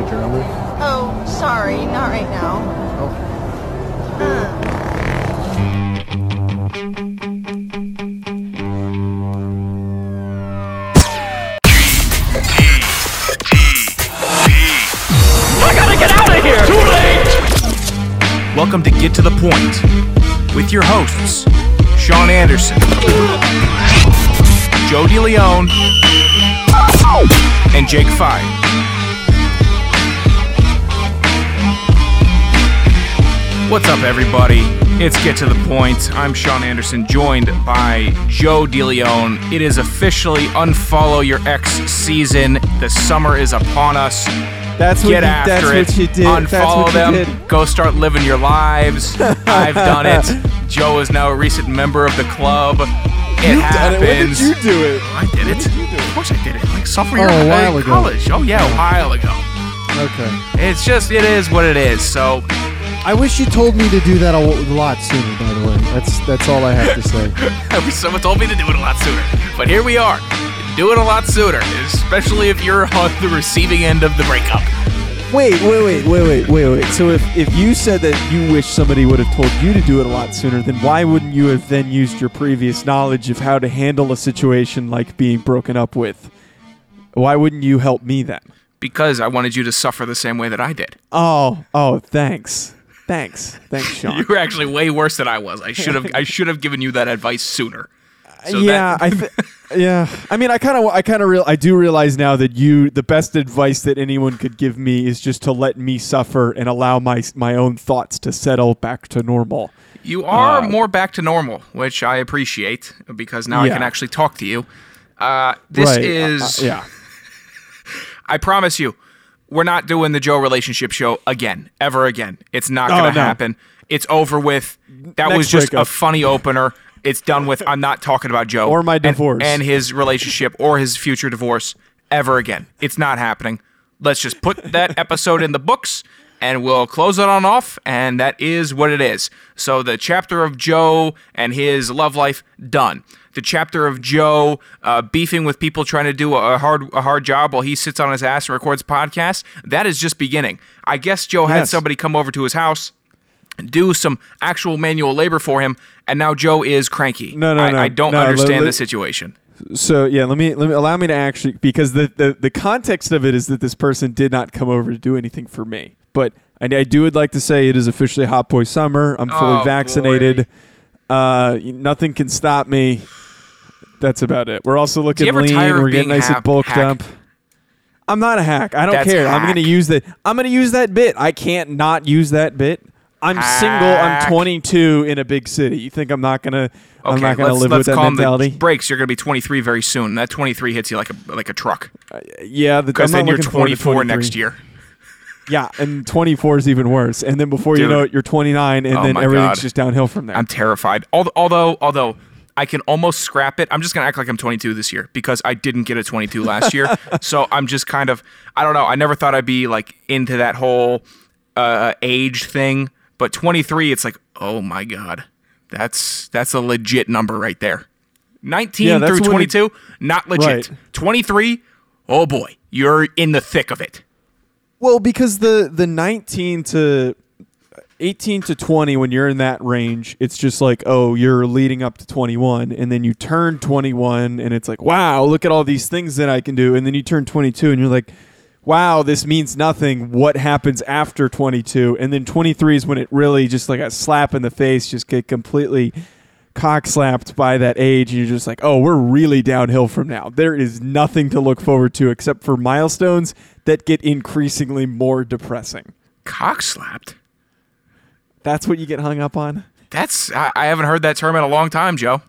get your number? Oh, sorry, not right now. Oh. Uh, I gotta get out of here! Too late! Welcome to Get to the Point with your hosts, Sean Anderson, Joe DeLeon, and Jake Fye. What's up, everybody? It's Get to the Point. I'm Sean Anderson, joined by Joe DeLeon. It is officially Unfollow Your Ex season. The summer is upon us. That's what Get you, after that's it. what you did. Unfollow that's what them. You did. Go start living your lives. I've done it. Joe is now a recent member of the club. It You've done it. When did you do it? I did it. Of course I did it. Like sophomore Oh, year a of while ago. college. Oh yeah, a while ago. Okay. It's just it is what it is. So I wish you told me to do that a lot sooner. By the way, that's that's all I have to say. someone told me to do it a lot sooner, but here we are. Do it a lot sooner, especially if you're on the receiving end of the breakup. wait, wait, wait, wait, wait, wait, wait. So if if you said that you wish somebody would have told you to do it a lot sooner, then why wouldn't you have then used your previous knowledge of how to handle a situation like being broken up with? Why wouldn't you help me then? Because I wanted you to suffer the same way that I did. Oh, oh, thanks, thanks, thanks, Sean. You were actually way worse than I was. I should have I should have given you that advice sooner. So yeah, that- I th- yeah. I mean, I kind of, I kind of real, I do realize now that you, the best advice that anyone could give me is just to let me suffer and allow my my own thoughts to settle back to normal. You are Uh, more back to normal, which I appreciate because now I can actually talk to you. Uh, this Right, uh, is, uh, yeah. I promise you, we're not doing the Joe relationship show again, ever again. It's not Oh, going to no. happen. It's over with. That Next was just breakup. a funny opener. It's done with. I'm not talking about Joe Or my and- divorce. and his relationship or his future divorce ever again. It's not happening. Let's just put that episode in the books and we'll close it on off. And that is what it is. So the chapter of Joe and his love life done. The chapter of Joe uh, beefing with people trying to do a hard a hard job while he sits on his ass and records podcasts. That is just beginning. I guess Joe had Yes. somebody come over to his house do some actual manual labor for him, and now Joe is cranky. No, no, I, no. I don't No, understand the situation. So yeah, let me let me allow me to actually because the, the the context of it is that this person did not come over to do anything for me, but I, I do would like to say it is officially hot boy summer. I'm fully Oh, vaccinated. Uh, nothing can stop me. That's about it. We're also looking lean. We're getting nice hack- and bulked hack? up. I'm not a hack. I don't That's care. I'm gonna use that. I'm gonna use that bit. I can't not use that bit. I'm single. I'm 22 in a big city. You think I'm not gonna? I'm Okay, not gonna let's, live with that calm mentality. the breaks. You're going to be 23 very soon. That 23 hits you like a like a truck yeah, the, because I'm then you're looking forward to 24 next year. Yeah, and 24 is even worse. And then before you know it, you're 29, and Oh then everything's God. just downhill from there. I'm terrified. Although although although I can almost scrap it. I'm just going to act like I'm 22 this year because I didn't get a 22 last year. so I'm just kind of I don't know. I never thought I'd be like into that whole uh, age thing, but 23 it's like, "Oh my god. That's that's a legit number right there." 19 Yeah, through when it- 22, not legit. Right. 23, oh boy, you're in the thick of it. Well, because the the 19 to 18 to 20, when you're in that range, it's just like, oh, you're leading up to 21, and then you turn 21, and it's like, wow, look at all these things that I can do, and then you turn 22, and you're like. Wow, this means nothing. What happens after 22? And then 23 is when it really just like a slap in the face, just get completely cock slapped by that age and you're just like, oh, we're really downhill from now. There is nothing to look forward to except for milestones that get increasingly more depressing. Cock slapped. That's what you get hung up on. That's I, I haven't heard that term in a long time, Joe.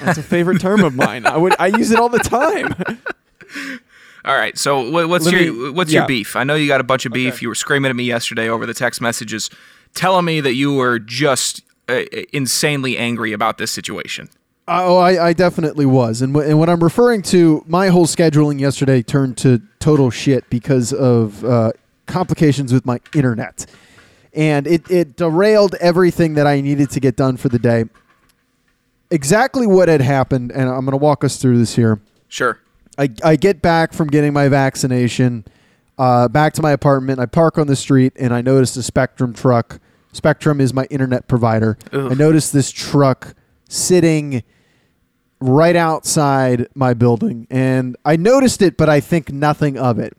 That's a favorite term of mine. I would I use it all the time. All right, so what's Let your what's yeah. your beef? I know you got a bunch of beef. You were screaming at me yesterday over the text messages, telling me that you were just uh, insanely angry about this situation. Oh, I, I definitely was, and, wh- and what I'm referring to, my whole scheduling yesterday turned to total shit because of uh, complications with my internet, and it it derailed everything that I needed to get done for the day. Exactly what had happened, and I'm going to walk us through this here. Sure. I, I get back from getting my vaccination. uh, back to my apartment. I park on the street and I notice a Spectrum truck. Spectrum is my internet provider. Ugh. I noticed this truck sitting right outside my building, and I noticed it, but I think nothing of it.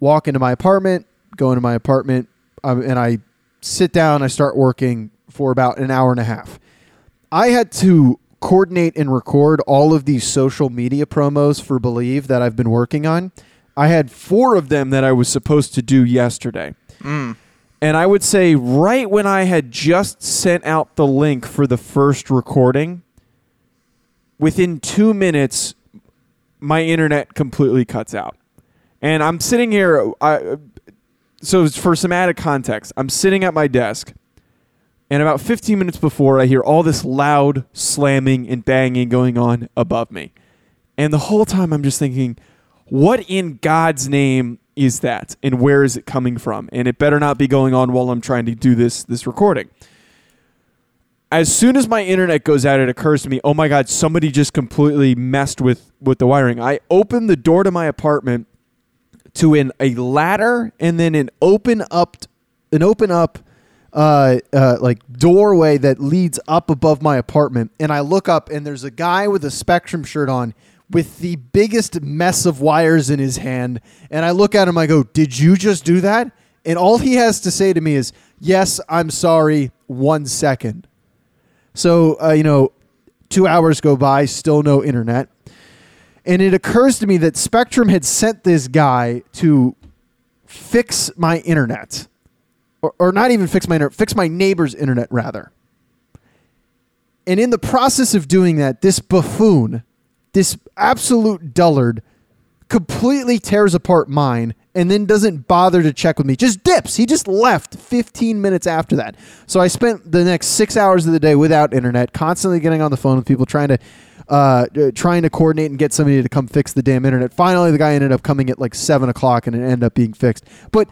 Walk into my apartment, go into my apartment, um, and I sit down. I start working for about an hour and a half. I had to coordinate and record all of these social media promos for Believe that I've been working on. I had four of them that I was supposed to do yesterday. Mm. And I would say right when I had just sent out the link for the first recording, within two minutes, my internet completely cuts out. And I'm sitting here. I, so for some added context, I'm sitting at my desk, and about 15 minutes before, I hear all this loud slamming and banging going on above me. And the whole time, I'm just thinking, what in God's name is that, and where is it coming from? And it better not be going on while I'm trying to do this this recording. As soon as my internet goes out, it occurs to me, oh my God, somebody just completely messed with with the wiring. I open the door to my apartment to an a ladder and then an open up an open up uh, uh, like doorway that leads up above my apartment and I look up and there's a guy with a Spectrum shirt on with the biggest mess of wires in his hand and I look at him I go did you just do that? And all he has to say to me is yes I'm sorry one second. So uh, you know 2 hours go by still no internet. And it occurs to me that Spectrum had sent this guy to fix my internet, or, or not even fix my internet, fix my neighbor's internet rather. And in the process of doing that, this buffoon, this absolute dullard, completely tears apart mine and then doesn't bother to check with me. Just dips. He just left 15 minutes after that. So I spent the next six hours of the day without internet, constantly getting on the phone with people, trying to uh, uh, trying to coordinate and get somebody to come fix the damn internet. Finally, the guy ended up coming at like seven o'clock, and it ended up being fixed. But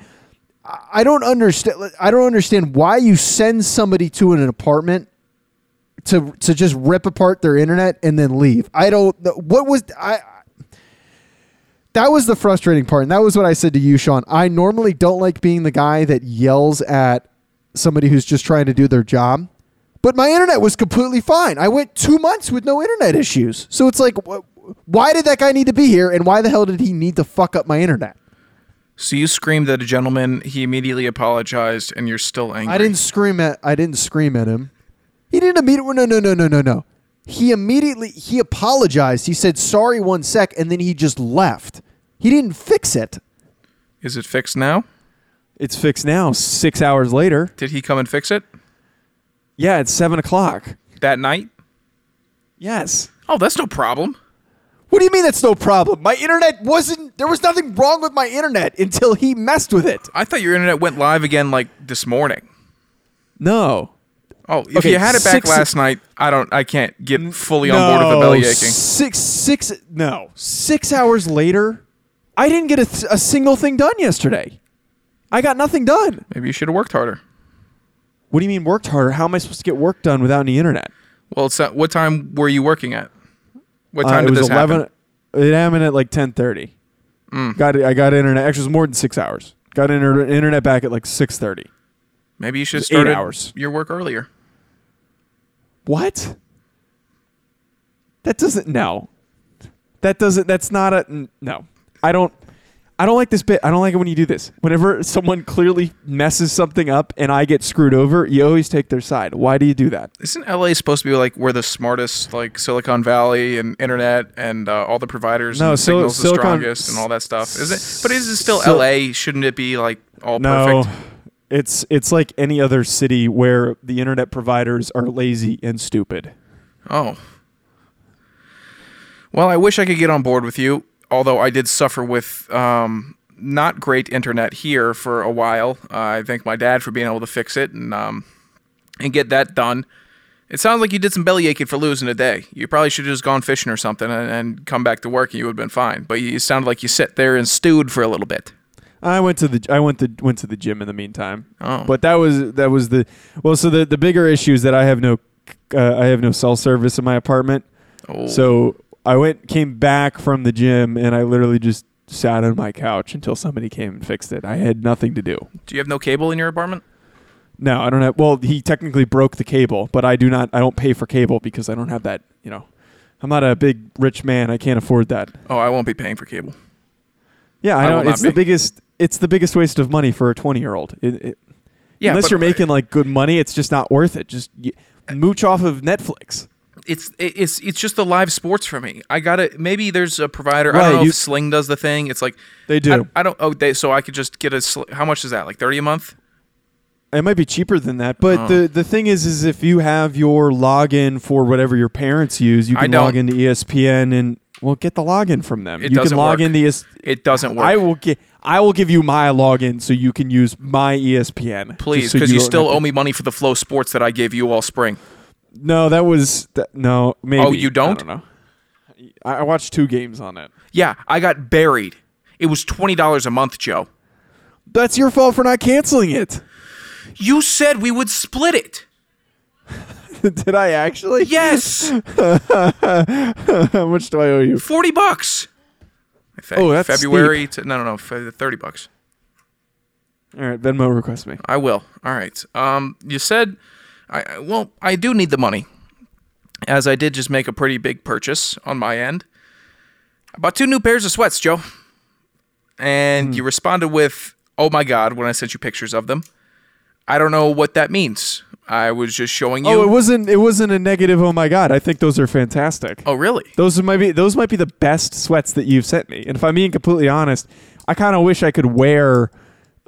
I I don't understand. I don't understand why you send somebody to an apartment to to just rip apart their internet and then leave. I don't. What was I? That was the frustrating part, and that was what I said to you, Sean. I normally don't like being the guy that yells at somebody who's just trying to do their job. But my internet was completely fine. I went two months with no internet issues. So it's like, wh- why did that guy need to be here, and why the hell did he need to fuck up my internet? So you screamed at a gentleman. He immediately apologized, and you're still angry. I didn't scream at. I didn't scream at him. He didn't immediately. No, no, no, no, no, no. He immediately he apologized. He said sorry one sec, and then he just left. He didn't fix it. Is it fixed now? It's fixed now. Six hours later. Did he come and fix it Yeah, it's seven o'clock. that night? Yes. Oh, that's no problem. What do you mean that's no problem? My internet wasn't. There was nothing wrong with my internet until he messed with it. I thought your internet went live again like this morning. No. Oh, if Okay, you had it back six- last night, I don't. I can't get fully on board with the belly aching. Six, six, no, six hours later, I didn't get a, th- a single thing done yesterday. I got nothing done. Maybe you should have worked harder. What do you mean worked harder? How am I supposed to get work done without any internet? Well, it's uh, what time were you working at? What Uh, time it did this happen? It happened at like ten thirty. Mm. Got it. I got internet. Actually, it was more than six hours. Got inter- internet back at like six thirty. Maybe you should have It's eight started hours. your work earlier. What? That doesn't. No. That doesn't. That's not a No. I don't. I don't like this bit. I don't like it when you do this. Whenever someone clearly messes something up and I get screwed over, you always take their side. Why do you do that? Isn't LA supposed to be like where the smartest, like Silicon Valley and internet and uh, all the providers No, and Sil- signals the strongest and all that stuff? Is it? But is it still Sil- LA? Shouldn't it be like all No. perfect? It's it's like any other city where the internet providers are lazy and stupid. Oh. Well, I wish I could get on board with you, although I did suffer with um, not great internet here for a while. Uh, I thank my dad for being able to fix it and um, and get that done. It sounds like you did some belly aching for losing a day. You probably should have just gone fishing or something and, and come back to work and you would have been fine. But you sounded like you sat there and stewed for a little bit. I went to the I went to went to the gym in the meantime. Oh. But that was that was the well. So the the bigger issue is that I have no uh, I have no cell service in my apartment. Oh. So I went came back from the gym and I literally just sat on my couch until somebody came and fixed it. I had nothing to do. Do you have no cable in your apartment? No, I don't have. Well, he technically broke the cable, but I do not. I don't pay for cable because I don't have that. You know, I'm not a big rich man. I can't afford that. Oh, I won't be paying for cable. Yeah, I I know. It's the be. biggest. It's the biggest waste of money for a 20 year old. Yeah, unless but- you're making like good money, it's just not worth it. Just uh, mooch off of Netflix. it's it's it's just the live sports for me. I gotta maybe there's a provider. Right, I don't know if Sling does the thing. It's like They do. I, I don't. Oh, they so I could just get a. Sl- how much is that? Like thirty a month? It might be cheaper than that, but Oh. the the thing is, is if you have your login for whatever your parents use, you can log into ESPN and well, get the login from them. It you doesn't can log work. into ES- It doesn't work. I will get. I will give you my login so you can use my ESPN. Please, just so because you, still owe me money for the FloSports that I gave you all spring. No, that was that, no. Maybe. Oh, you don't? I don't know. I I watched two games on it. Yeah, I got buried. It was twenty dollars a month, Joe. That's your fault for not canceling it. You said we would split it. Did I actually? Yes, How much do I owe you? forty bucks. Fe- Oh, that's February. To, no, no, no, fe- thirty bucks. All right, Venmo request me. I will. All right. Um, you said, I well, I do need the money, as I did just make a pretty big purchase on my end. I bought two new pairs of sweats, Joe, and Hmm. you responded with, "Oh my God!" when I sent you pictures of them. I don't know what that means. I was just showing you. Oh, it wasn't. It wasn't a negative. Oh my god! I think those are fantastic. Oh, really? Those might be. Those might be the best sweats that you've sent me. And if I'm being completely honest, I kind of wish I could wear.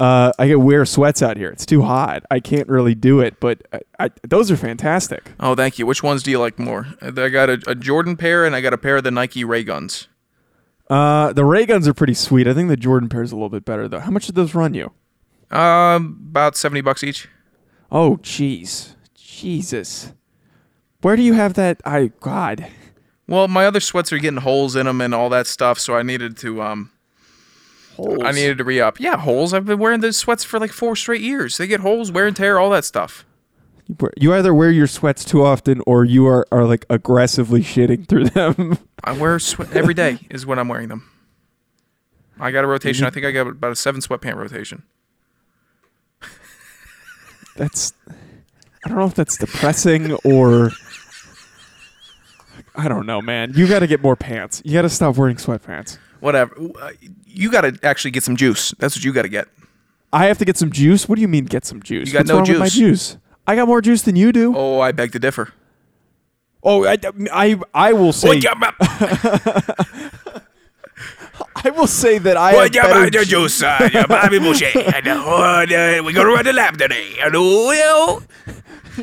Uh, I could wear sweats out here. It's too hot. I can't really do it. But I, I, those are fantastic. Oh, thank you. Which ones do you like more? I got a, a Jordan pair and I got a pair of the Nike Ray Guns. Uh, the Ray Guns are pretty sweet. I think the Jordan pair is a little bit better though. How much did those run you? Um, about seventy bucks each. Oh, jeez, Jesus. Where do you have that? I God. Well, my other sweats are getting holes in them and all that stuff, so I needed to um Holes. I needed to re up. Yeah, holes. I've been wearing those sweats for like four straight years. They get holes, wear and tear, all that stuff. You either wear your sweats too often or you are, are like aggressively shitting through them. I wear sweat every day is when I'm wearing them. I got a rotation. I think I got about a seven sweatpant rotation. That's I don't know if that's depressing or I don't know, man. You got to get more pants. You got to stop wearing sweatpants. Whatever. Uh, You got to actually get some juice. That's what you got to get. I have to get some juice. What do you mean get some juice? You got What's no wrong with my juice. juice? I got more juice than you do. Oh, I beg to differ. Oh, I, I, I will say I will say that I have better ju- juice? uh, oh, uh We're going to run the lab today. Uh,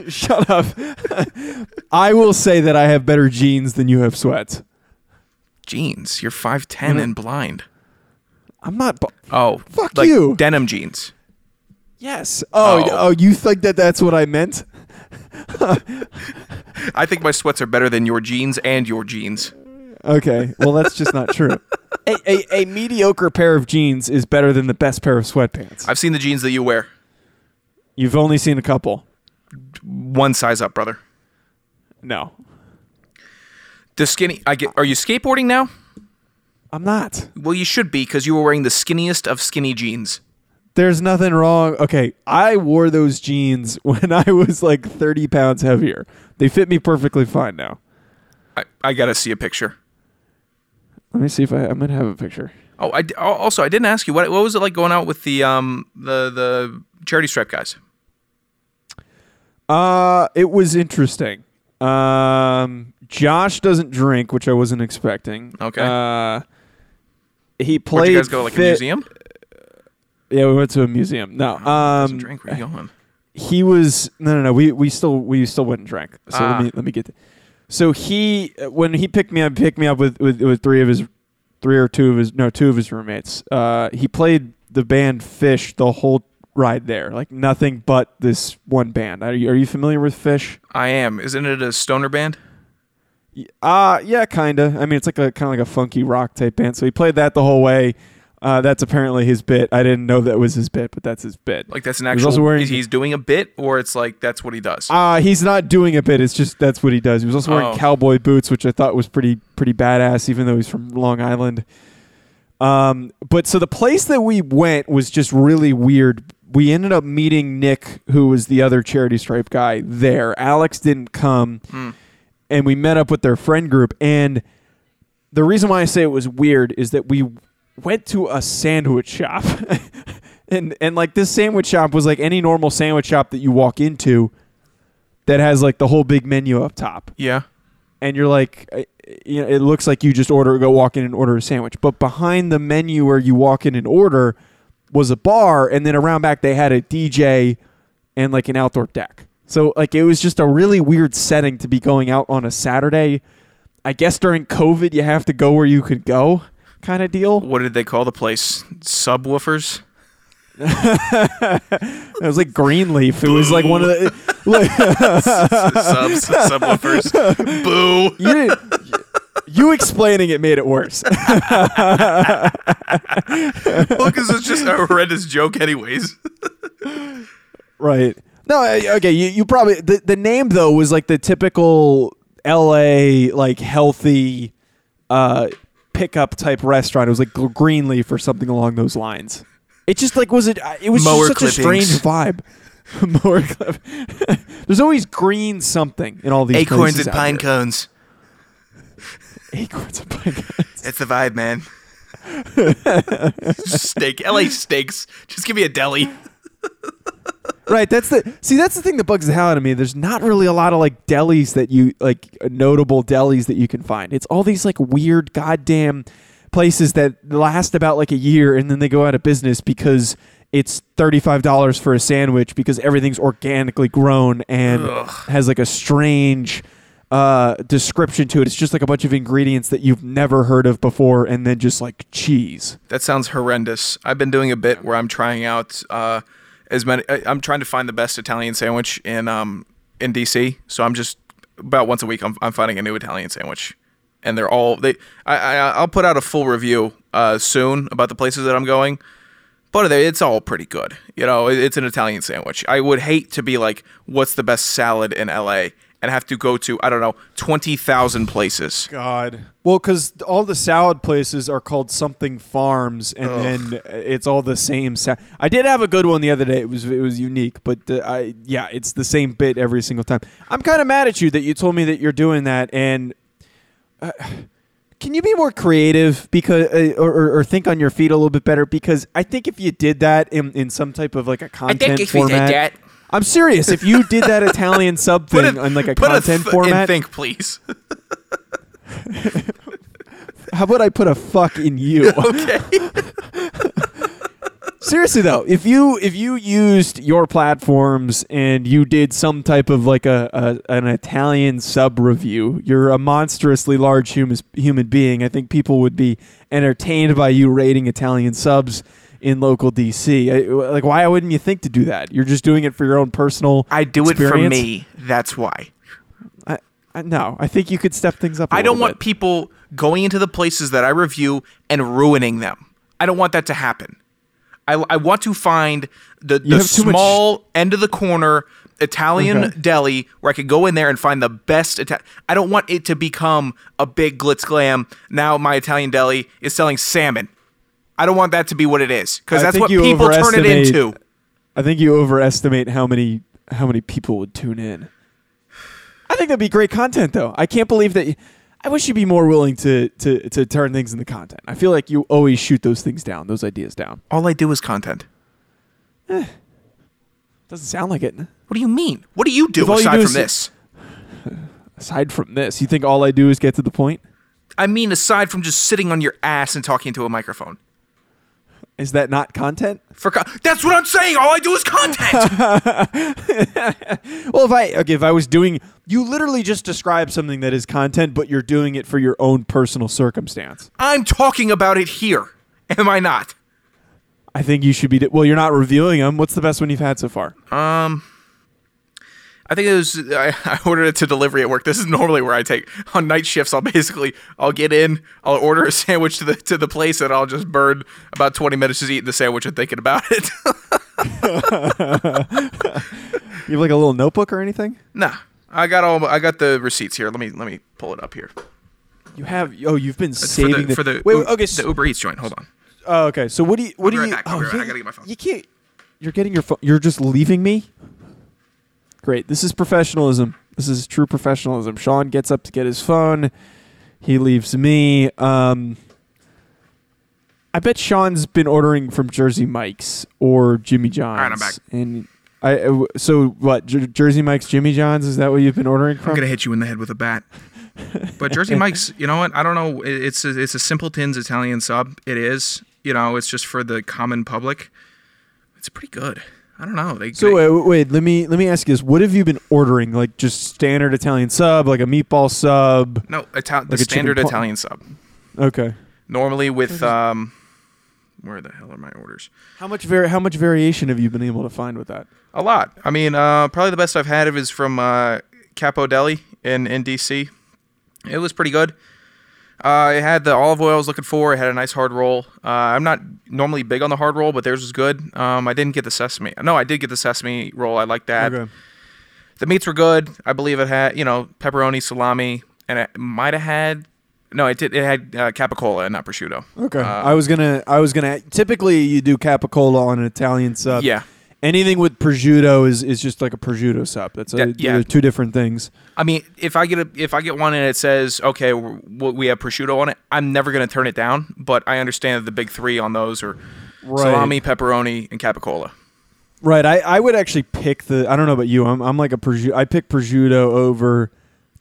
Shut up. I will say that I have better jeans than you have sweats. Jeans. You're 5'10 mm-hmm. and blind. I'm not. Bu- Oh, Fuck like you. Denim jeans. yes. Oh, Oh. oh, you think that that's what I meant? I think my sweats are better than your jeans and your jeans. Okay. Well, that's just not true. A, a, a mediocre pair of jeans is better than the best pair of sweatpants. I've seen the jeans that you wear. You've only seen a couple. One size up, brother. No, The skinny. I get. Are you skateboarding now? I'm not. Well, you should be because you were wearing the skinniest of skinny jeans. There's nothing wrong. Okay, I wore those jeans when I was like 30 pounds heavier. They fit me perfectly fine now. I, I gotta see a picture. Let me see if I. I'm gonna have a picture. Oh, I also I didn't ask you what what was it like going out with the um the the charity stripe guys. Uh, it was interesting. Um, Josh doesn't drink, which I wasn't expecting. Okay. Uh, he Where'd played. you guys go? Like a museum? Yeah, we went to a museum. No, um, drink. Where you going? he was no, no, no. We we still we still went and drank. So Ah. let me let me get. So he when he picked me up, picked me up with, with with three of his, three or two of his no two of his roommates. Uh, he played the band Phish the whole ride there, like nothing but this one band. Are you, are you familiar with Phish? I am. Isn't it a stoner band? Uh yeah, kinda. I mean, it's like a kind of like a funky rock type band. So he played that the whole way. Uh, that's apparently his bit. I didn't know that was his bit, but that's his bit. Like that's an actual. also wearing- he's doing a bit, or it's like that's what he does. Uh, he's not doing a bit. It's just that's what he does. He was also wearing Oh. cowboy boots, which I thought was pretty pretty badass, even though he's from Long Island. Um, but so the place that we went was just really weird. We ended up meeting Nick, who was the other charity stripe guy there. Alex didn't come, and we met up with their friend group. And the reason why I say it was weird is that we went to a sandwich shop, and and like this sandwich shop was like any normal sandwich shop that you walk into, that has like the whole big menu up top Yeah. and you're like, uh, you know, it looks like you just order, go walk in and order a sandwich. But behind the menu where you walk in and order was a bar, and then around back they had a DJ and like an outdoor deck. So like it was just a really weird setting to be going out on a Saturday. I guess during COVID you have to go where you could go, kind of deal. What did they call the place? Subwoofers? It was like Greenleaf. It was like one of the. Like, Subs, subwoofers. Boo. you. You explaining it made it worse. Well, because it's just a horrendous joke, anyways. Right. No, okay, you, you probably the, the name though was like the typical LA like healthy uh pickup type restaurant. It was like Gr- Greenleaf or something along those lines. It just like was it it was Mower just such a strange vibe. Mower clip. There's always green something in all these Acorns and pine here. cones. Acorns and pine cones. It's the vibe, man. Steak. LA steaks. Just give me a deli. Right, that's the see. That's the thing that bugs the hell out of me. There's not really a lot of like delis that you like notable delis that you can find. It's all these like weird goddamn places that last about like a year and then they go out of business because it's thirty five dollars for a sandwich because everything's organically grown and has like a strange uh, description to it. It's just like a bunch of ingredients that you've never heard of before, and then just like cheese. That sounds horrendous. I've been doing a bit where I'm trying out uh, as many. I- I'm trying to find the best Italian sandwich in um in DC. So I'm just about once a week. I'm I'm finding a new Italian sandwich, and they're all they. I, I I'll put out a full review uh, soon about the places that I'm going. But it's all pretty good. You know, it's an Italian sandwich. I would hate to be like, what's the best salad in LA? And have to go to, I don't know, 20,000 places. God. Well, because all the salad places are called something farms, and then it's all the same. Sa- I did have a good one the other day. It was it was unique, but uh, I yeah, it's the same bit every single time. I'm kind of mad at you that you told me that you're doing that, and uh, can you be more creative because uh, or, or, or think on your feet a little bit better? Because I think if you did that in, in some type of like a content if we did format, that- I'm serious. If you did that Italian sub thing a- on like a content th- format, think, please. how about I put a fuck in you? okay. Seriously though, if you if you used your platforms and you did some type of like a, a an Italian sub review, you're a monstrously large human human being. I think people would be entertained by you rating Italian subs in local DC. I, like, why wouldn't you think to do that? You're just doing it for your own personal. I do it for me. That's why. I, I, no, I think you could step things up. I I don't want people going into the places that I review and ruining them. I don't want that to happen. I, I want to find the, the too much- small end of the corner Italian Okay. deli where I could go in there and find the best. Ita- I don't want it to become a big glitz glam. Now my Italian deli is selling salmon. I don't want that to be what it is because that's what people turn it into. I think you overestimate how many how many people would tune in. I think that'd be great content, though. I can't believe that. I wish you'd be more willing to to to turn things into content. I feel like you always shoot those things down, those ideas down. All I do is content. Eh. Doesn't sound like it. What do you mean? What do you do If all you aside do from this? Aside from this, you think all I do is get to the point? I mean, aside from just sitting on your ass and talking to a microphone. Is that not content? For co- that's what I'm saying. All I do is content. Well, if I okay, if I was doing, you literally just described something that is content, but you're doing it for your own personal circumstance. I'm talking about it here. Am I not? I think you should be. Well, you're not reviewing them. What's the best one you've had so far? Um, I think it was I, I ordered it to delivery at work. This is normally where I take on night shifts. I'll basically I'll get in, I'll order a sandwich to the to the place, and I'll just burn about 20 minutes just eating the sandwich and thinking about it. You have like a little notebook or anything? nah, I got all I got the receipts here. Let me let me pull it up here. You have oh, you've been It's saving for the, for the wait. Wait, okay, so, the Uber Eats joint. Hold on. oh, okay. So what do you what do right you? back. Oh, right yeah, I gotta get my phone. You can't. You're getting your phone. You're just leaving me. Great. This is professionalism. This is true professionalism. Sean gets up to get his phone. He leaves me. Um, I bet Sean's been ordering from Jersey Mike's or Jimmy John's. right, I'm back. And I uh, so what? Jer- Jersey Mike's, Jimmy John's. Is that what you've been ordering from? I'm gonna hit you in the head with a bat. But Jersey Mike's, you know what? I don't know. It's a, it's a simpleton's Italian sub. It is. You know, it's just for the common public. It's pretty good. I don't know. They, So they- wait, wait, wait, let me let me ask you this: What have you been ordering? Like just standard Italian sub, like a meatball sub? no, Ital- the like a chicken standard pa- Italian sub. Okay. Normally with um, where the hell are my orders? How much vari- How much variation have you been able to find with that? A lot. I mean, uh, probably the best I've had of is from uh, Capo Deli in, in DC. It was pretty good. Uh, it had the olive oil I was looking for. It had a nice hard roll. Uh, I'm not normally big on the hard roll, but theirs was good. Um, I didn't get the sesame. No, I did get the sesame roll. I like that. Okay. The meats were good. I believe it had, you know, pepperoni, salami, and it might have had. No, it did. It had uh, capicola and not prosciutto. Okay. Uh, I was gonna. I was gonna. Typically, you do capicola on an Italian sub. yeah. Anything with prosciutto is, is just like a prosciutto sub. That's a, Yeah, they're two different things. I mean, if I get a if I get one and it says okay, we have prosciutto on it, I'm never gonna turn it down. But I understand that the big three on those are Right. salami, pepperoni, and capicola. Right. I, I would actually pick the. I don't know about you. I'm, I'm like a prosciutto. I pick prosciutto over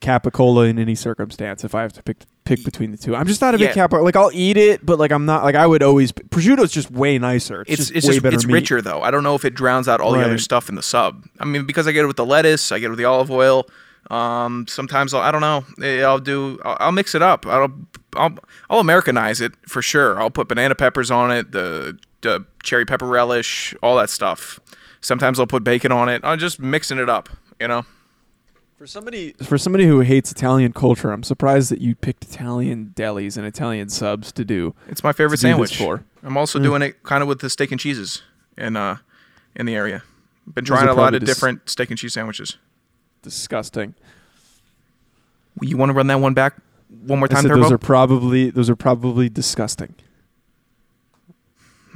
capicola in any circumstance if I have to pick pick between the two. I'm just not a big Yeah. Like I'll eat it, but like I'm not like I would always. Prosciutto is just way nicer. It's, It's just it's way just better it's meat. richer though. I don't know if it drowns out all the other Right. stuff in the sub. I mean, because I get it with the lettuce, I get it with the olive oil. Um, sometimes I'll, I don't know. Eh, I'll do. I'll, I'll mix it up. I'll, I'll I'll Americanize it for sure. I'll put banana peppers on it, the, the cherry pepper relish, all that stuff. Sometimes I'll put bacon on it. I'm just mixing it up. You know. For somebody for somebody who hates Italian culture, I'm surprised that you picked Italian delis and Italian subs to do. It's my favorite to do this sandwich. for. I'm also doing it kind of with the steak and cheeses in uh in the area. Been trying a lot of dis- different steak and cheese sandwiches. Disgusting. You want to run that one back one more time, said Turbo? those are probably those are probably disgusting.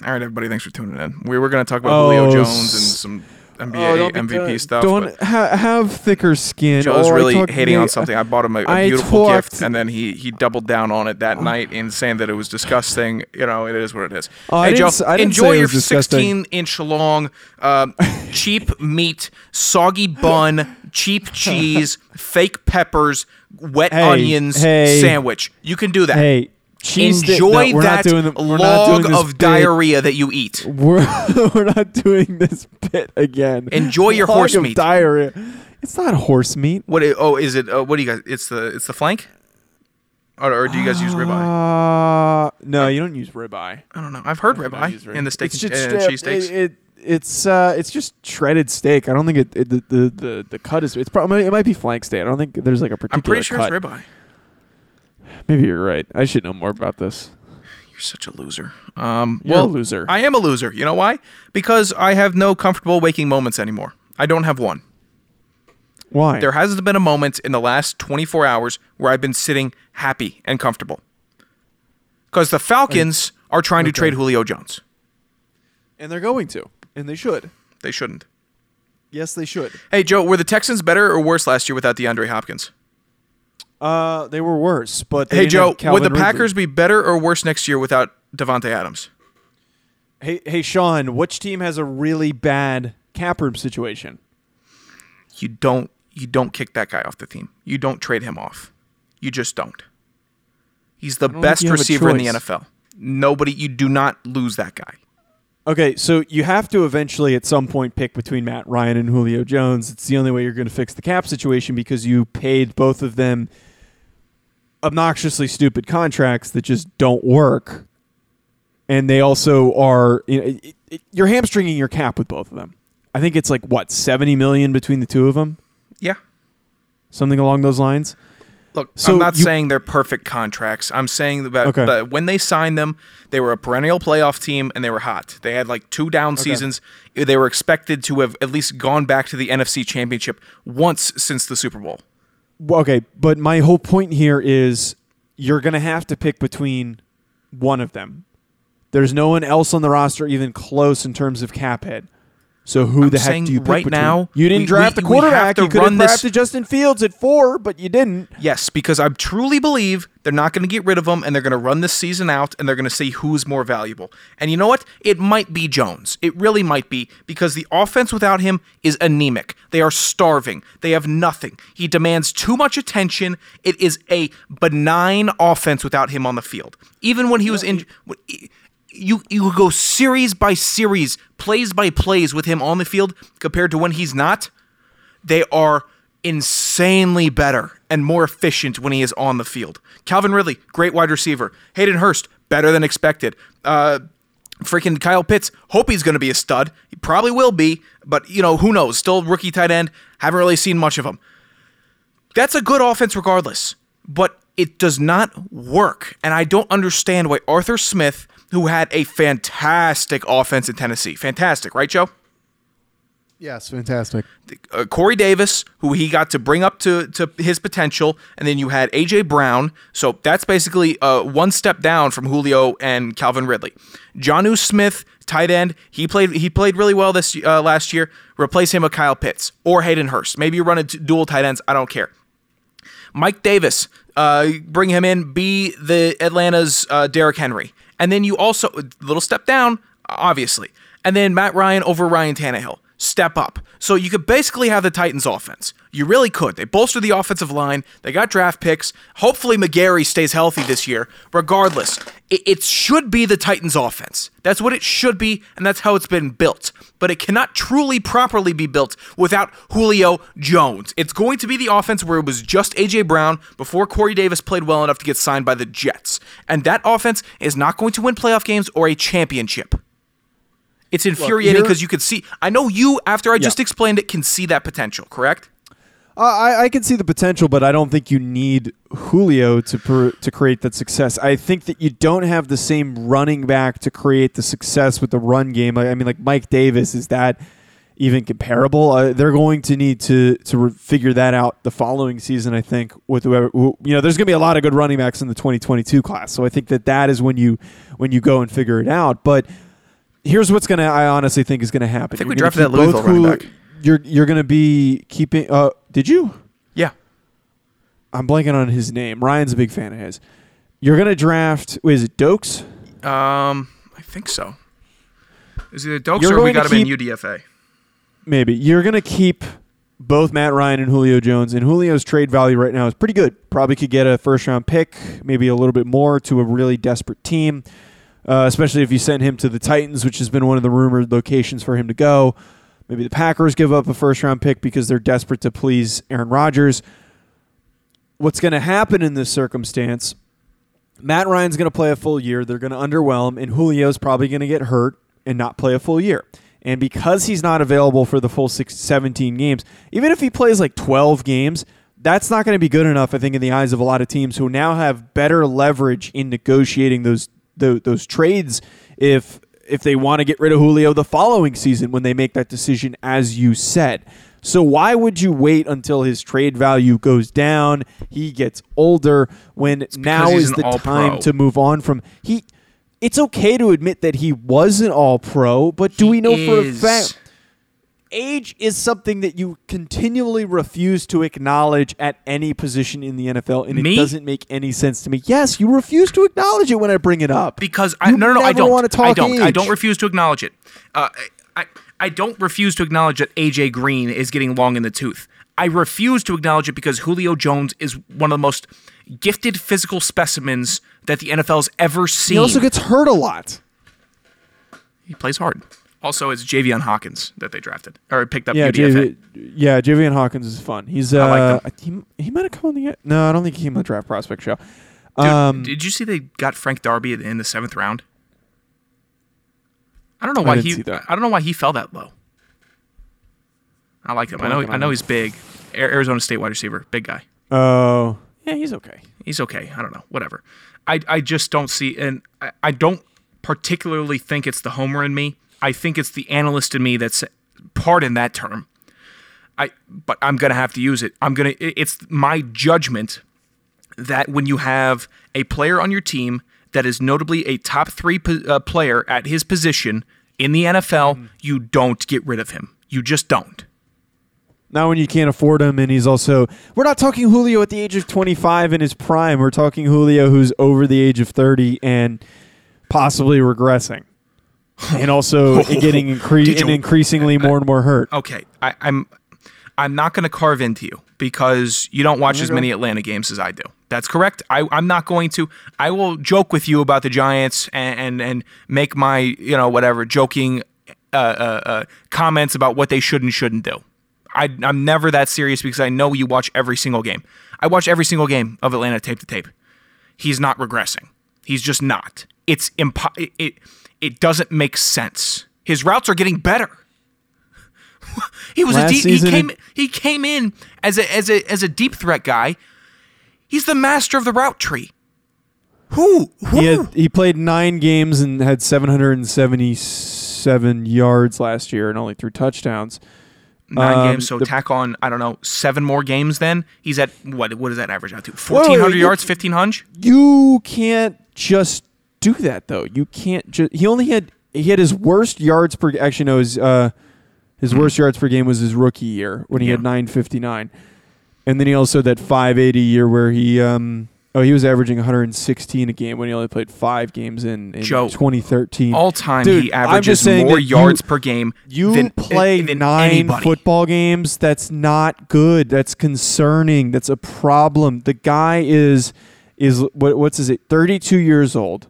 All right, everybody. Thanks for tuning in. We were going to talk about Oh, Julio Jones and some NBA Oh, don't MVP uh, stuff. Don't ha- have thicker skin. Joe's Oh, really hating me- on something. I bought him a beautiful talked- gift, and then he he doubled down on it that night in saying that it was disgusting. You know, it is what it is. I hey, didn't Joe, enjoy your 16 inch long, um, cheap meat, soggy bun, cheap cheese, fake peppers, wet Hey, onions hey. sandwich. You can do that. Hey, cheese Enjoy no, that doing the, log of bit. diarrhea that you eat. We're, we're not doing this bit again. Enjoy your Log horse meat. Diarrhea. It's not horse meat. What? i- oh, is it? Uh, what do you guys? It's the it's the flank, or, or do you guys use ribeye? Uh, no, you don't use ribeye. I don't know. I've heard ribeye use in the steak and, just uh, up- cheese steaks. It, it, it's uh, it's just shredded steak. I don't think it, it the, the the the cut is. It's probably it might be flank steak. I don't think there's like a particular. I'm pretty sure cut. it's ribeye. Maybe you're right. I should know more about this. You're such a loser. Um, You're well, a loser. I am a loser. You know why? Because I have no comfortable waking moments anymore. I don't have one. Why? There hasn't been a moment in the last 24 hours where I've been sitting happy and comfortable. Because the Falcons are trying to Okay. trade Julio Jones. and they're going to, and they should. They shouldn't. Yes, they should. Hey, Joe, were the Texans better or worse last year without DeAndre Hopkins? Uh, they were worse, but Hey, Joe, would the Ridley. Packers be better or worse next year without Davante Adams? Hey, hey, Sean, which team has a really bad cap room situation? You don't you don't kick that guy off the team. You don't trade him off. You just don't. He's the don't best you have a receiver in the. NFL. Nobody you do not lose that guy. Okay, so you have to eventually at some point pick between Matt Ryan and Julio Jones. It's the only way you're going to fix the cap situation because you paid both of them obnoxiously stupid contracts that just don't work. And they also are you know, it, it, you're hamstringing your cap with both of them. I think it's like what, 70 million between the two of them? Yeah. Something along those lines. Look, So I'm not you- saying they're perfect contracts. I'm saying that Okay. but when they signed them, they were a perennial playoff team and they were hot. They had like two down seasons. They were expected to have at least gone back to the NFC Championship once since the Super Bowl. Okay, but my whole point here is you're going to have to pick between one of them. There's no one else on the roster even close in terms of cap hit. So who I'm the heck do you pick right between? now, You didn't we- draft we- a quarterback. You could have this- drafted Justin Fields at four, but you didn't. Yes, because I truly believe they're not going to get rid of him and they're going to run this season out and they're going to see who's more valuable. And you know what? It might be Jones. It really might be because the offense without him is anemic. They are starving. They have nothing. He demands too much attention. It is a benign offense without him on the field. Even when he was in you you go series by series, plays by plays with him on the field compared to when he's not they are insanely better and more efficient when he is on the field. Calvin Ridley, great wide receiver. Hayden Hurst, better than expected. Uh, freaking Kyle Pitts, hope he's going to be a stud. He probably will be, but you know who knows? Still rookie tight end. Haven't really seen much of him. That's a good offense regardless, but it does not work. And I don't understand why Arthur Smith, who had a fantastic offense in Tennessee, fantastic, right, Joe? Yes, fantastic. uh, Corey Davis, who he got to bring up to, to his potential, and then you had AJ Brown. So that's basically uh, one step down from Julio and Calvin Ridley. Jonnu Smith, tight end, he played he played really well this uh, last year. Replace him with Kyle Pitts or Hayden Hurst. Maybe you run a d- dual tight ends. I don't care. Mike Davis, uh, bring him in, be the Atlanta's uh, Derrick Henry. And then you also, little step down, obviously. And then Matt Ryan over Ryan Tannehill. Step up. So you could basically have the Titans offense. You really could. They bolstered the offensive line. They got draft picks. Hopefully McGary stays healthy this year. Regardless, it, it should be the Titans offense. That's what it should be, and that's how it's been built. But it cannot truly properly be built without Julio Jones. It's going to be the offense where it was just AJ Brown before Corey Davis played well enough to get signed by the Jets. And that offense is not going to win playoff games or a championship. It's infuriating because you could see. I know you, after I just Yeah. explained it, can see that potential. Correct? Uh, I, I can see the potential, but I don't think you need Julio to per, to create that success. I think that you don't have the same running back to create the success with the run game. I, I mean, like Mike Davis, is that even comparable? Uh, they're going to need to to re- figure that out the following season. I think with whoever who, you know, there's going to be a lot of good running backs in the 2022 class. So I think that that is when you when you go and figure it out. But here's what's gonna I honestly think is gonna happen. I think we drafted that Louisville running back. You're you're gonna be keeping. Uh, did you? Yeah. I'm blanking on his name. Ryan's a big fan of his. You're gonna draft. Wait, is it Dokes? Um, I think so. Is it Dokes You're or we got him in UDFA? Maybe you're gonna keep both Matt Ryan and Julio Jones. And Julio's trade value right now is pretty good. Probably could get a first round pick, maybe a little bit more to a really desperate team. Uh, especially if you send him to the Titans, which has been one of the rumored locations for him to go. Maybe the Packers give up a first round pick because they're desperate to please Aaron Rodgers. What's going to happen in this circumstance? Matt Ryan's going to play a full year. They're going to underwhelm, and Julio's probably going to get hurt and not play a full year. And because he's not available for the full six, 17 games, even if he plays like 12 games, that's not going to be good enough, I think, in the eyes of a lot of teams who now have better leverage in negotiating those those, those trades if if they want to get rid of Julio the following season when they make that decision, as you said. So why would you wait until his trade value goes down? He gets older when now is the time to move on from he. It's okay to admit that he wasn't all pro, but do He we know for a fact? Age is something that you continually refuse to acknowledge at any position in the NFL, and Me? it doesn't make any sense to me. Yes, you refuse to acknowledge it when I bring it up because I You no no, no I don't wanna talk I don't I don't refuse to acknowledge it. Uh, I I don't refuse to acknowledge that AJ Green is getting long in the tooth. I refuse to acknowledge it because Julio Jones is one of the most gifted physical specimens that the NFL's ever seen. He also gets hurt a lot. he plays hard. Also, it's Javian Hawkins that they drafted or picked up Yeah, UDFA. JV, yeah, Javian Hawkins is fun. He's uh, I like he, he might have come on the no, I don't think he came on the draft prospect show. Dude, um, did you see they got Frank Darby in the seventh round? I don't know I why didn't he. I don't know why he fell that low. I like him. I know. I know he's big. Arizona State wide receiver, big guy. oh, yeah, he's okay. He's okay. I don't know. Whatever. I I just don't see, and I, I don't particularly think it's the homer in me. I think it's the analyst in me that's pardon that term. I but I'm gonna have to use it. I'm gonna. It's my judgment that when you have a player on your team that is notably a top three po- uh, player at his position in the NFL, you don't get rid of him. You just don't. Not when you can't afford him, and he's also. We're not talking Julio at the age of 25 in his prime. We're talking Julio who's over the age of 30 and possibly regressing, and also getting incre- and increasingly more and more hurt. Okay, I, I'm I'm not going to carve into you because you don't watch as many Atlanta games as I do. That's correct. I, I'm not going to. I will joke with you about the Giants and and, and make my you know whatever joking uh, uh, uh, comments about what they should and shouldn't do. I, I'm never that serious because I know you watch every single game. I watch every single game of Atlanta tape to tape. He's not regressing. He's just not. It's impo- it, it it doesn't make sense. His routes are getting better. he was Last a deep, he came it- he came in as a as a as a deep threat guy. He's the master of the route tree. Who? Who? He had, he played nine games and had 777 yards last year and only threw touchdowns. Nine Um, games. So the- tack on I don't know seven more games. Then he's at what? What does that average out to? Fourteen hundred yards, fifteen hundred. You can't just do that though. You can't just. He only had he had his worst yards per. Actually, no, his uh, his worst yards per game was his rookie year when he had Hmm. 959, and then he also had that 580 year where he um oh he was averaging 116 a game when he only played five games in, in Joe, 2013. All time Dude, he averages more that you- yards per game. You than, play than nine anybody. football games. That's not good. That's concerning. That's a problem. The guy is is what what's his it? Thirty two years old.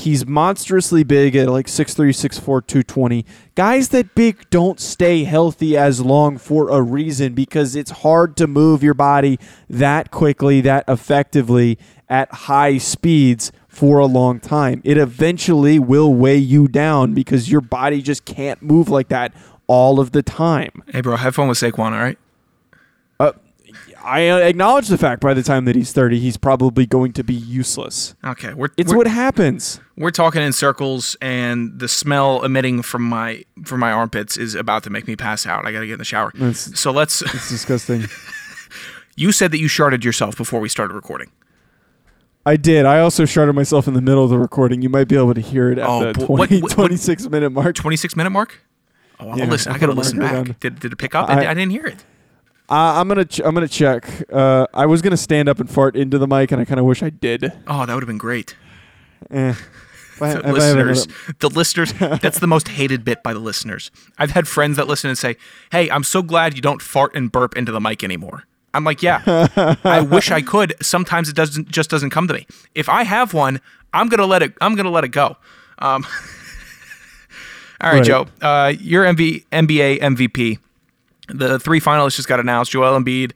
He's monstrously big at like 6'3", 6'4", 220. Guys that big don't stay healthy as long for a reason because it's hard to move your body that quickly, that effectively at high speeds for a long time. It eventually will weigh you down because your body just can't move like that all of the time. Hey, bro, have fun with Saquon. All right. I acknowledge the fact by the time that he's 30, he's probably going to be useless. Okay. We're It's we're, what happens. we're talking in circles, and the smell emitting from my from my armpits is about to make me pass out. I gotta get in the shower. So let's. It's disgusting. You said that you sharded yourself before we started recording. I did. I also sharded myself in the middle of the recording. You might be able to hear it at Oh, the 20, what- what- 26 minute mark. Twenty six minute mark. Oh, I'll Yeah, listen. I'll gotta listen back. Did, did it pick up? I, I- I didn't hear it. Uh, I'm gonna ch- I'm gonna check. Uh, I was gonna stand up and fart into the mic, and I kind of wish I did. Oh, that would have been great. Eh. I- The have listeners, the listeners. That's the most hated bit by the listeners. I've had friends that listen and say, "Hey, I'm so glad you don't fart and burp into the mic anymore." I'm like, "Yeah, I wish I could. Sometimes it doesn't just doesn't come to me. If I have one, I'm gonna let it. I'm gonna let it go." Um, all right, Right. Joe. Uh, your MV, NBA MVP. The three finalists just got announced: Joel Embiid,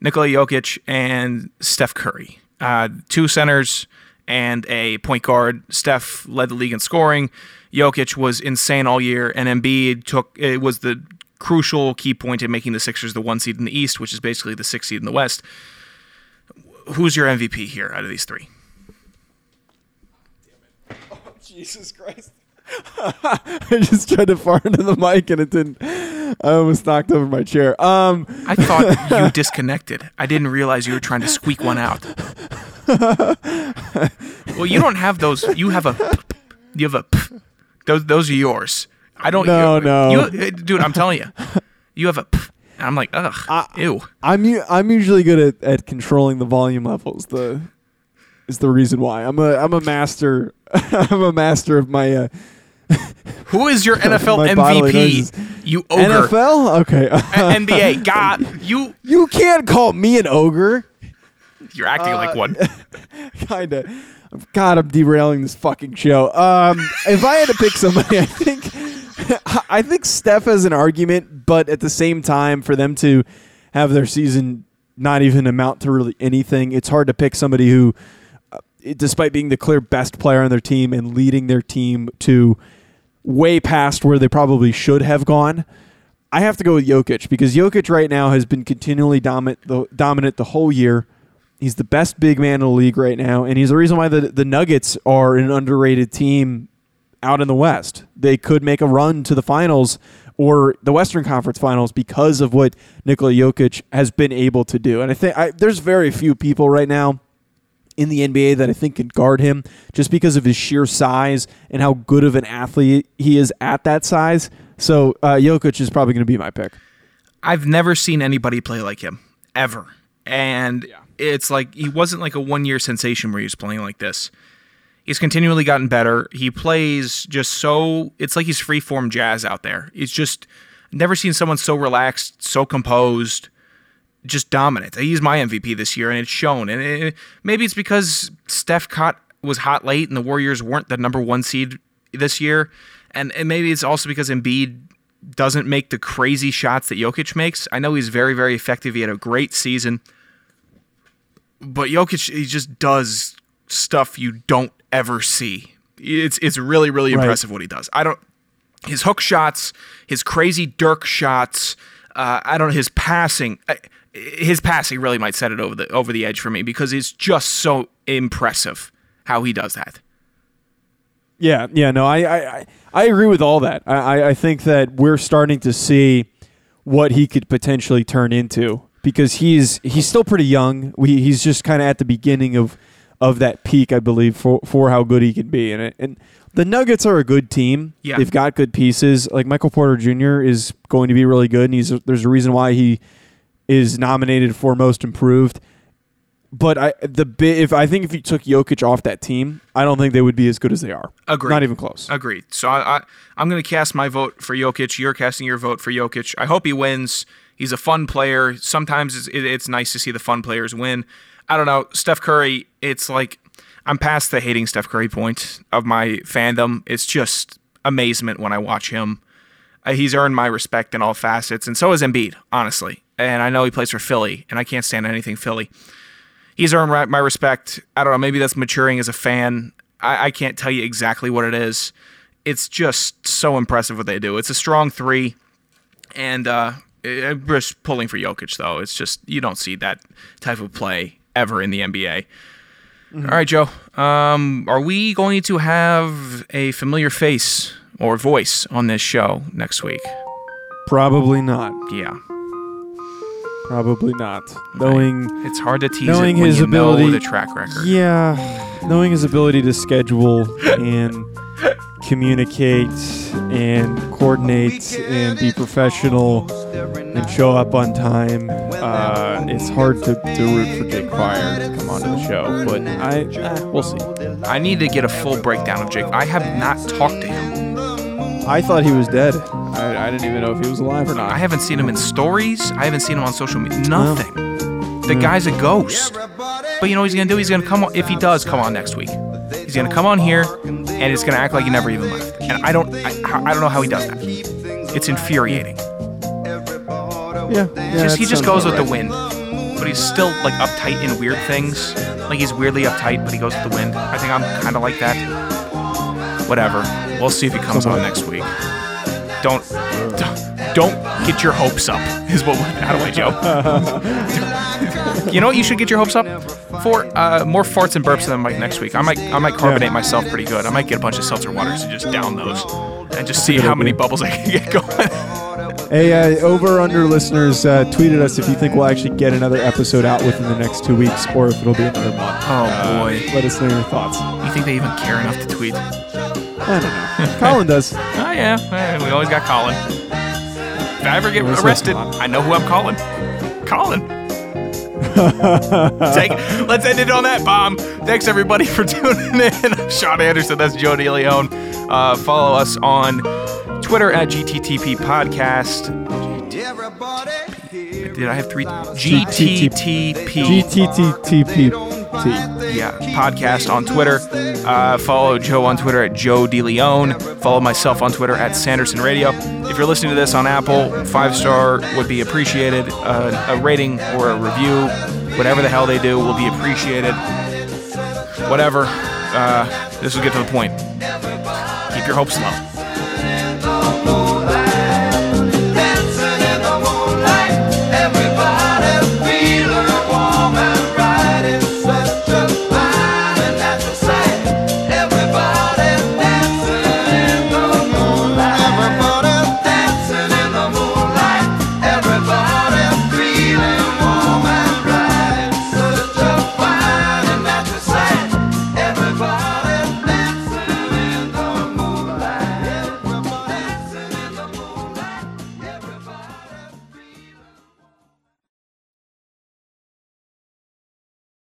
Nikola Jokic, and Steph Curry. Uh, two centers and a point guard. Steph led the league in scoring. Jokic was insane all year, and Embiid took it was the crucial key point in making the Sixers the one seed in the East, which is basically the sixth seed in the West. Who's your MVP here out of these three? Jesus Christ. I just tried to fart into the mic and it didn't. I almost knocked over my chair. Um, I thought you disconnected. I didn't realize you were trying to squeak one out. well, you don't have those. You have a. You have a. Those those are yours. I don't. No, you, no. You, uh, dude, I'm telling you, you have a. And I'm like, ugh, ew. I'm I'm usually good at, at controlling the volume levels. The is the reason why I'm a I'm a master. I'm a master of my uh, Who is your NFL My bodily noises. MVP? You ogre. NFL. Okay, NBA. God, you you can't call me an ogre. you're acting Uh, like one. Kinda. God, I'm derailing this fucking show. Um, if I had to pick somebody, I think I think Steph has an argument, but at the same time, for them to have their season not even amount to really anything, it's hard to pick somebody who, uh, despite being the clear best player on their team and leading their team to way past where they probably should have gone. I have to go with Jokic because Jokic right now has been continually dominant the, dominant the whole year. He's the best big man in the league right now, and he's the reason why the the Nuggets are an underrated team out in the West. They could make a run to the finals or the Western Conference Finals because of what Nikola Jokic has been able to do. And I think I, there's very few people right now in the NBA that I think can guard him just because of his sheer size and how good of an athlete he is at that size. So uh, Jokic is probably going to be my pick. I've never seen anybody play like him ever, and it's like he wasn't like a one year sensation where he was playing like this. He's continually gotten better. He plays just so it's like he's freeform jazz out there. He's just never seen someone so relaxed, so composed, just dominant. He's my MVP this year, and it's shown. And it, maybe it's because Steph caught was hot late, and the Warriors weren't the number one seed this year, and, and maybe it's also because Embiid doesn't make the crazy shots that Jokic makes. I know he's very, very effective. He had a great season, but Jokic he just does stuff you don't ever see. It's it's really, really Right. impressive what he does. I don't his hook shots, his crazy Dirk shots. Uh, I don't know his passing. uh, His passing really might set it over the over the edge for me because it's just so impressive how he does that. Yeah, yeah, no, I, I, I- agree with all that. I, I- I think that we're starting to see what he could potentially turn into because he's he's still pretty young. We, he's just kind of at the beginning of of that peak, I believe, for for how good he can be. And and the Nuggets are a good team. Yeah. they've got good pieces. Like Michael Porter Jr. is going to be really good, and he's there's a reason why he is nominated for Most Improved. But I the bit if I think if you took Jokic off that team, I don't think they would be as good as they are. Agreed. Not even close. Agreed. So I, I I'm going to cast my vote for Jokic. You're casting your vote for Jokic. I hope he wins. He's a fun player. Sometimes it's, it, it's nice to see the fun players win. I don't know. Steph Curry. It's like I'm past the hating Steph Curry point of my fandom. It's just amazement when I watch him. Uh, he's earned my respect in all facets, and so has Embiid, honestly. And I know he plays for Philly, and I can't stand anything Philly he's earned my respect. I don't know. Maybe that's maturing as a fan. I, I can't tell you exactly what it is. It's just so impressive what they do. It's a strong three, and uh, I'm just pulling for Jokic though. It's just you don't see that type of play ever in the NBA. All right, Joe. Um, are we going to have a familiar face or voice on this show next week? Probably not. Yeah. Probably not. Knowing It's hard to tease knowing his you know ability- the track record. yeah, knowing his ability to schedule and communicate and coordinate and be professional and show up on time, uh, it's hard to, to root for Jake Fire to come onto the show. But I, eh, we'll see. I need to get a full breakdown of Jake. I have not talked to him. I thought he was dead. I, I didn't even know if he was alive or not. I haven't seen him in stories. I haven't seen him on social media. Nothing. The guy's a ghost. But you know what he's gonna do? He's gonna come on. If he does come on next week, he's gonna come on here and it's gonna act like he never even left. And I don't, I, I don't know how he does that. It's infuriating. yeah, yeah just he that just sounds goes with the right. wind. But he's still like uptight in weird things. Like he's weirdly uptight, but he goes with the wind. I think I'm kind of like that. Whatever. We'll see if he comes on next week. Don't, don't, get your hopes up. Is what we're out of Joe. you know what? You should get your hopes up for uh, more farts and burps than Mike next week. I might, I might carbonate myself pretty good. I might get a bunch of seltzer waters and just down those, and just see how many bubbles I can get going. Hey, uh, over under listeners, uh, tweet at us if you think we'll actually get another episode out within the next two weeks, or if it'll be another month. Oh boy. Let us know your thoughts. You think they even care enough to tweet? I don't know. Colin does. Oh yeah, eh, we always got Colin. If I ever get Always arrested, Colin. I know who I'm calling. Colin. Take. Let's end it on that bomb. Thanks everybody for tuning in. I'm Sean Anderson. That's Joe DeLeon. Uh, follow us on Twitter at GTTP Podcast. Did I have three? GTTP. Yeah, podcast on Twitter. Uh, follow Joe on Twitter at Joe DeLeon. Follow myself on Twitter at Sanderson Radio. If you're listening to this on Apple, five star would be appreciated. Uh, a rating or a review, whatever the hell they do, will be appreciated. Whatever. Uh, this will get to the point. Keep your hopes low.